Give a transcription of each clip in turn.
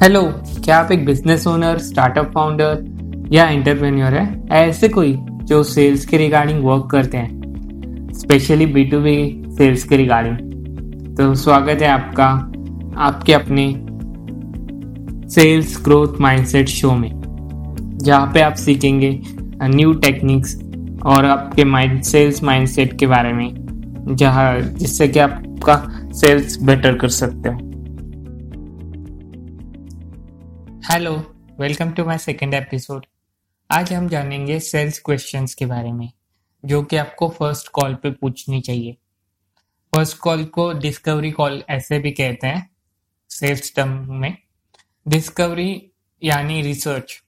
Hello क्या आप एक बिज़नेस ओनर स्टार्टअप फाउंडर या एंटरप्रेन्योर है? ऐसे कोई जो सेल्स के रिगार्डिंग वर्क करते हैं specially B to B sales के रिगार्डिंग तो स्वागत है आपका, आपके अपने सेल्स ग्रोथ माइंडसेट शो में, जहाँ पे आप सीखेंगे न्यू टेक्निक्स और आपके माइंड सेल्स माइंडसेट के बारे में, जहाँ जिससे कि आपका सेल्स बेटर कर सकते हो। Hello welcome to my second episode आज हम जानेंगे सेल्स क्वेश्चंस के बारे में जो कि आपको फ़र्स्ट कॉल पे पूछनी चाहिए। फ़र्स्ट कॉल को डिस्कवरी कॉल ऐसे भी कहते हैं सेल्स टर्म में। डिस्कवरी यानी रिसर्च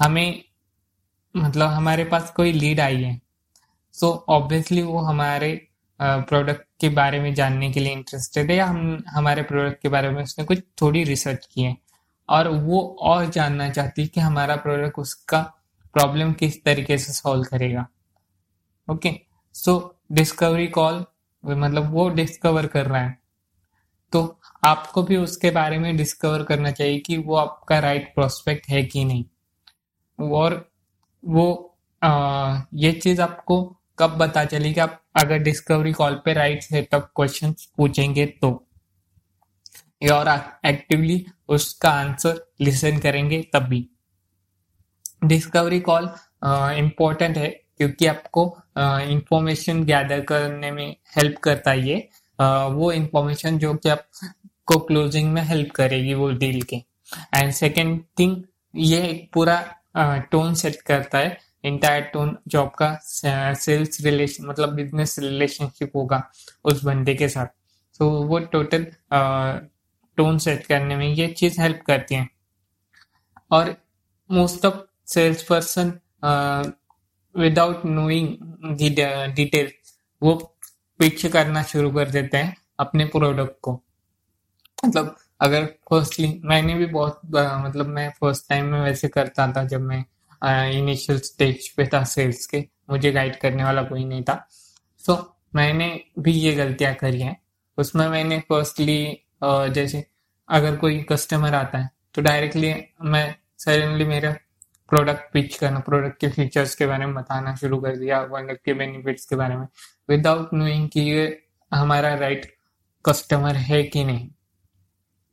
हमें मतलब हमारे पास कोई लीड आई है। सो so, ऑब्वियसली वो हमारे प्रोडक्ट के बारे में जानने के लिए इंटरेस्टेड है या हम हमारे प्रोडक्ट के बारे में उसने कुछ थोड़ी रिसर्च की है। और वो और जानना चाहती है कि हमारा प्रोडक्ट उसका प्रॉब्लम किस तरीके से सॉल्व करेगा। ओके सो डिस्कवरी कॉल मतलब वो डिस्कवर कर रहा है। तो आपको भी उसके बारे में डिस्कवर करना चाहिए कि वो आपका राइट प्रोस्पेक्ट है कि नहीं। और वो आ, ये चीज़ आपको कब पता चली कि आप अगर डिस्कवरी कॉल पे राइट सेट ऑफ़ क्वेश्चन पूछेंगे तो। और एक्टिवली उसका आंसर लिसन करेंगे तब भी डिस्कवरी कॉल इम्पोर्टेंट है क्योंकि आपको इंफॉर्मेशन गैदर करने में हेल्प करता है ये। uh, वो इंफॉर्मेशन जो कि आपको क्लोजिंग में हेल्प करेगी वो डील के। एंड सेकेंड थिंग ये एक पूरा टोन uh, सेट करता है। इंटायर टोन जो आपका सेल्स रिलेशन मतलब बिज़नेस रिलेशनशिप होगा उस बंदे के साथ। तो so, वो टोटल टोन सेट करने में ये चीज़ हेल्प करती है। और most of sales person without knowing detail वो पिच करना शुरू कर देते हैं अपने प्रोडक्ट को। मतलब अगर फर्स्टली मैंने भी बहुत मतलब मैं फ़र्स्ट टाइम में वैसे करता था जब मैं इनिशियल स्टेज पे था सेल्स के मुझे गाइड करने वाला कोई नहीं था। सो so, मैंने भी ये गलतियाँ करी हैं। उसमें मैंने फर्स्टली जैसे अगर कोई कस्टमर आता है तो डायरेक्टली मैं सडनली मेरा प्रोडक्ट पिच करना प्रोडक्ट के फीचर्स के बारे में बताना शुरू कर दिया प्रोडक्ट के बेनिफिट्स के बारे में विदाउट नोइंग कि ये हमारा राइट कस्टमर है कि नहीं,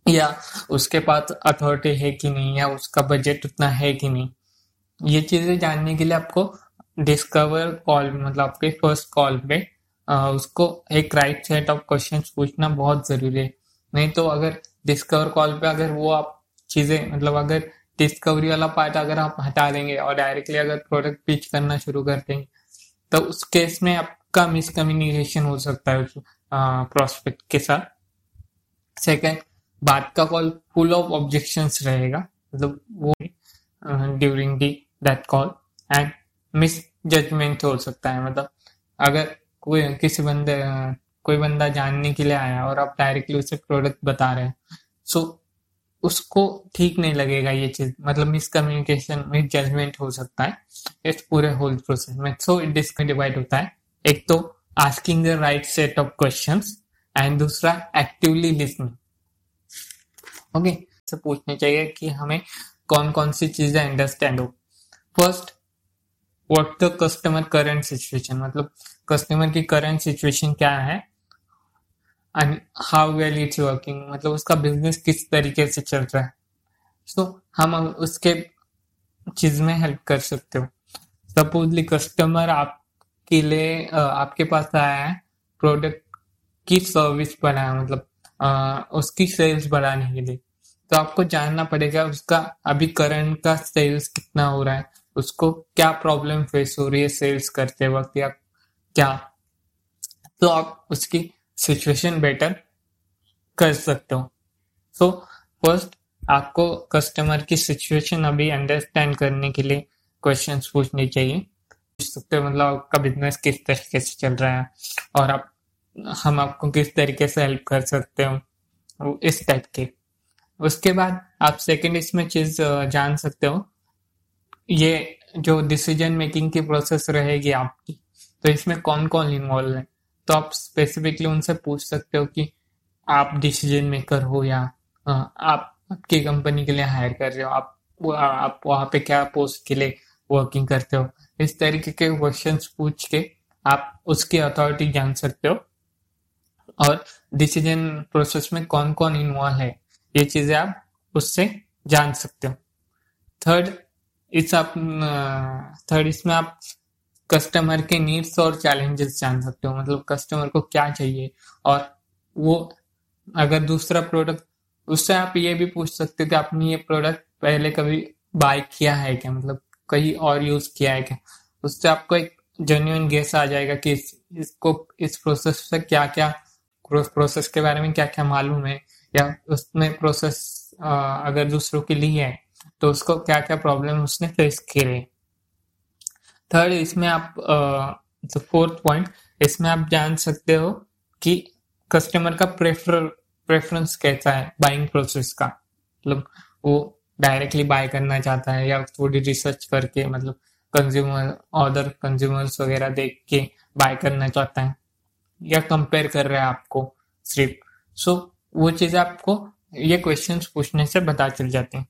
या उसके पास अथॉरिटी है कि नहीं, या उसका बजट उतना है कि नहीं। ये चीज़ें जानने के लिए आपको डिस्कवर कॉल मतलब आपके फ़र्स्ट कॉल पे उसको एक राइट सेट ऑफ़ क्वेश्चन पूछना बहुत ज़रूरी है। नहीं तो अगर डिस्कवर कॉल पे अगर वो आप चीज़ें मतलब अगर डिस्कवरी वाला पार्ट अगर आप हटा देंगे और डायरेक्टली अगर प्रोडक्ट पिच करना शुरू कर देंगे तो उस केस में आपका मिसकम्युनिकेशन हो सकता है उस प्रोस्पेक्ट के साथ। सेकंड बात का कॉल फुल ऑफ़ ऑब्जेक्शन रहेगा मतलब वो during the that call and misjudgement हो सकता है मतलब अगर कोई, किसी बंदे कोई बंदा जानने के लिए आया और आप डायरेक्टली उसे प्रोडक्ट बता रहे हैं। सो so, उसको ठीक नहीं लगेगा ये चीज़। मतलब मिसकम्युनिकेशन मिस जजमेंट हो सकता है इस पूरे होल प्रोसेस में। सो इट डिस्क डिवाइड होता है। एक तो asking the right set of question and दूसरा एक्टिवली लिसनिंग ओके से पूछने चाहिए कि हमें कौन कौन सी चीज़ें अंडरस्टैंड हो। First what the customer current situation मतलब कस्टमर की करंट सिचुएशन क्या है? And how well it's working मतलब उसका बिज़नेस किस तरीके से चल रहा है। सो so, हम उसके चीज़ में हेल्प कर सकते हो। सपोजली कस्टमर आपके लिए आपके पास आया है प्रोडक्ट की सर्विस बढ़ाया मतलब आ, उसकी सेल्स बढ़ाने के लिए। तो आपको जानना पड़ेगा उसका अभी करंट का सेल्स कितना हो रहा है उसको क्या प्रॉब्लम फेस हो रही है सेल्स करते वक्त या क्या। तो आप उसकी सिचुएशन बेटर कर सकते हो। सो फ़र्स्ट आपको कस्टमर की सिचुएशन अभी अंडरस्टैंड करने के लिए क्वेश्चन पूछने चाहिए। पूछ सकते हो मतलब आपका बिज़नेस किस तरीके से चल रहा है और आप, हम आपको किस तरीके से हेल्प कर सकते हो इस टाइप के। उसके बाद आप सेकेंड इसमें चीज़ जान सकते हो। ये जो डिसीज़न मेकिंग की प्रोसेस रहेगी आपकी तो इसमें कौन कौन इन्वॉल्व है? तो आप स्पेसिफिकली उनसे पूछ सकते हो कि आप डिसीज़न मेकर हो या आप आपकी कंपनी के लिए हायर कर रहे हो, आप आप वहाँ पे क्या पोस्ट के लिए वर्किंग करते हो? इस तरीके के क्वेश्चंस पूछ के आप उसकी अथॉरिटी जान सकते हो। और डिसीज़न प्रोसेस में कौन कौन इन्वॉल्व है, ये चीज़ें आप उससे जान सकते हो। थर्ड इस आप थर्ड इसमें आप कस्टमर के नीड्स और चैलेंजेस जान सकते हो मतलब कस्टमर को क्या चाहिए और वो अगर दूसरा प्रोडक्ट उससे आप ये भी पूछ सकते हो कि आपने ये प्रोडक्ट पहले कभी बाय किया है क्या? मतलब कहीं और यूज़ किया है क्या? उससे आपको एक जेन्यून गेस आ जाएगा कि इस, इसको इस प्रोसेस से क्या क्या प्रोसेस के बारे में क्या क्या मालूम है या उसने प्रोसेस अगर दूसरों के लिए है तो उसको क्या क्या प्रॉब्लम उसने फेस करे थर्ड इसमें आप फोर्थ पॉइंट इसमें आप जान सकते हो कि कस्टमर का प्रेफर प्रेफरेंस कैसा है बाइंग प्रोसेस का। मतलब वो डायरेक्टली बाय करना चाहता है या थोड़ी रिसर्च करके मतलब कंज्यूमर अदर कंज्यूमर्स वगैरह देख के बाय करना चाहता है या कंपेयर कर रहा है आपको सिर्फ़। सो so, वो चीज़ आपको ये क्वेश्चंस पूछने से पता चल जाते हैं।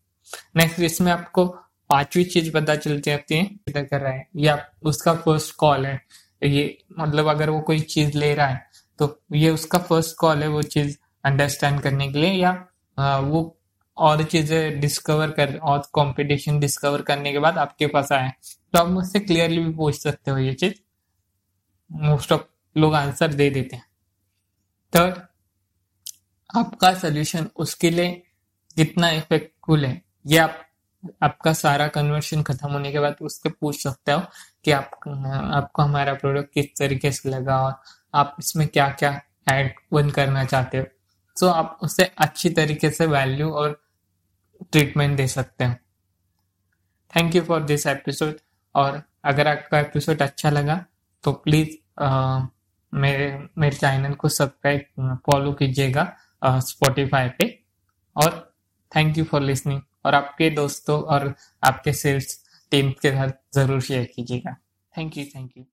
नेक्स्ट इसमें आपको पांचवी चीज़ पता चल जाती है किधर कर रहा है, या उसका फ़र्स्ट कॉल है, ये मतलब अगर वो कोई चीज़ ले रहा है तो ये उसका फ़र्स्ट कॉल है वो चीज़ अंडरस्टैंड करने के लिए, या वो और चीज़ें डिस्कवर कर, और कंपटीशन डिस्कवर करने के बाद आपके पास आए तो आप मुझसे क्लियरली भी पूछ सकते हो ये चीज़। मोस्ट ऑफ़ लोग आंसर दे देते हैं। थर्ड आपका सोल्यूशन उसके लिए कितना इफेक्टफुल है, ये आप आपका सारा कन्वर्शन खत्म होने के बाद उससे पूछ सकते हो कि आप, आपको हमारा प्रोडक्ट किस तरीके से लगा और आप इसमें क्या क्या ऐड वन करना चाहते हो। सो आप उसे अच्छी तरीके से वैल्यू और ट्रीटमेंट दे सकते हैं। Thank you for this episode और अगर आपका एपिसोड अच्छा लगा तो प्लीज़ मेरे मेरे चैनल को सब्सक्राइब फॉलो कीजिएगा स्पॉटिफाई पे। और थैंक यू फॉर लिसनिंग और आपके दोस्तों और आपके सेल्स टीम के साथ ज़रूर शेयर कीजिएगा। Thank you thank you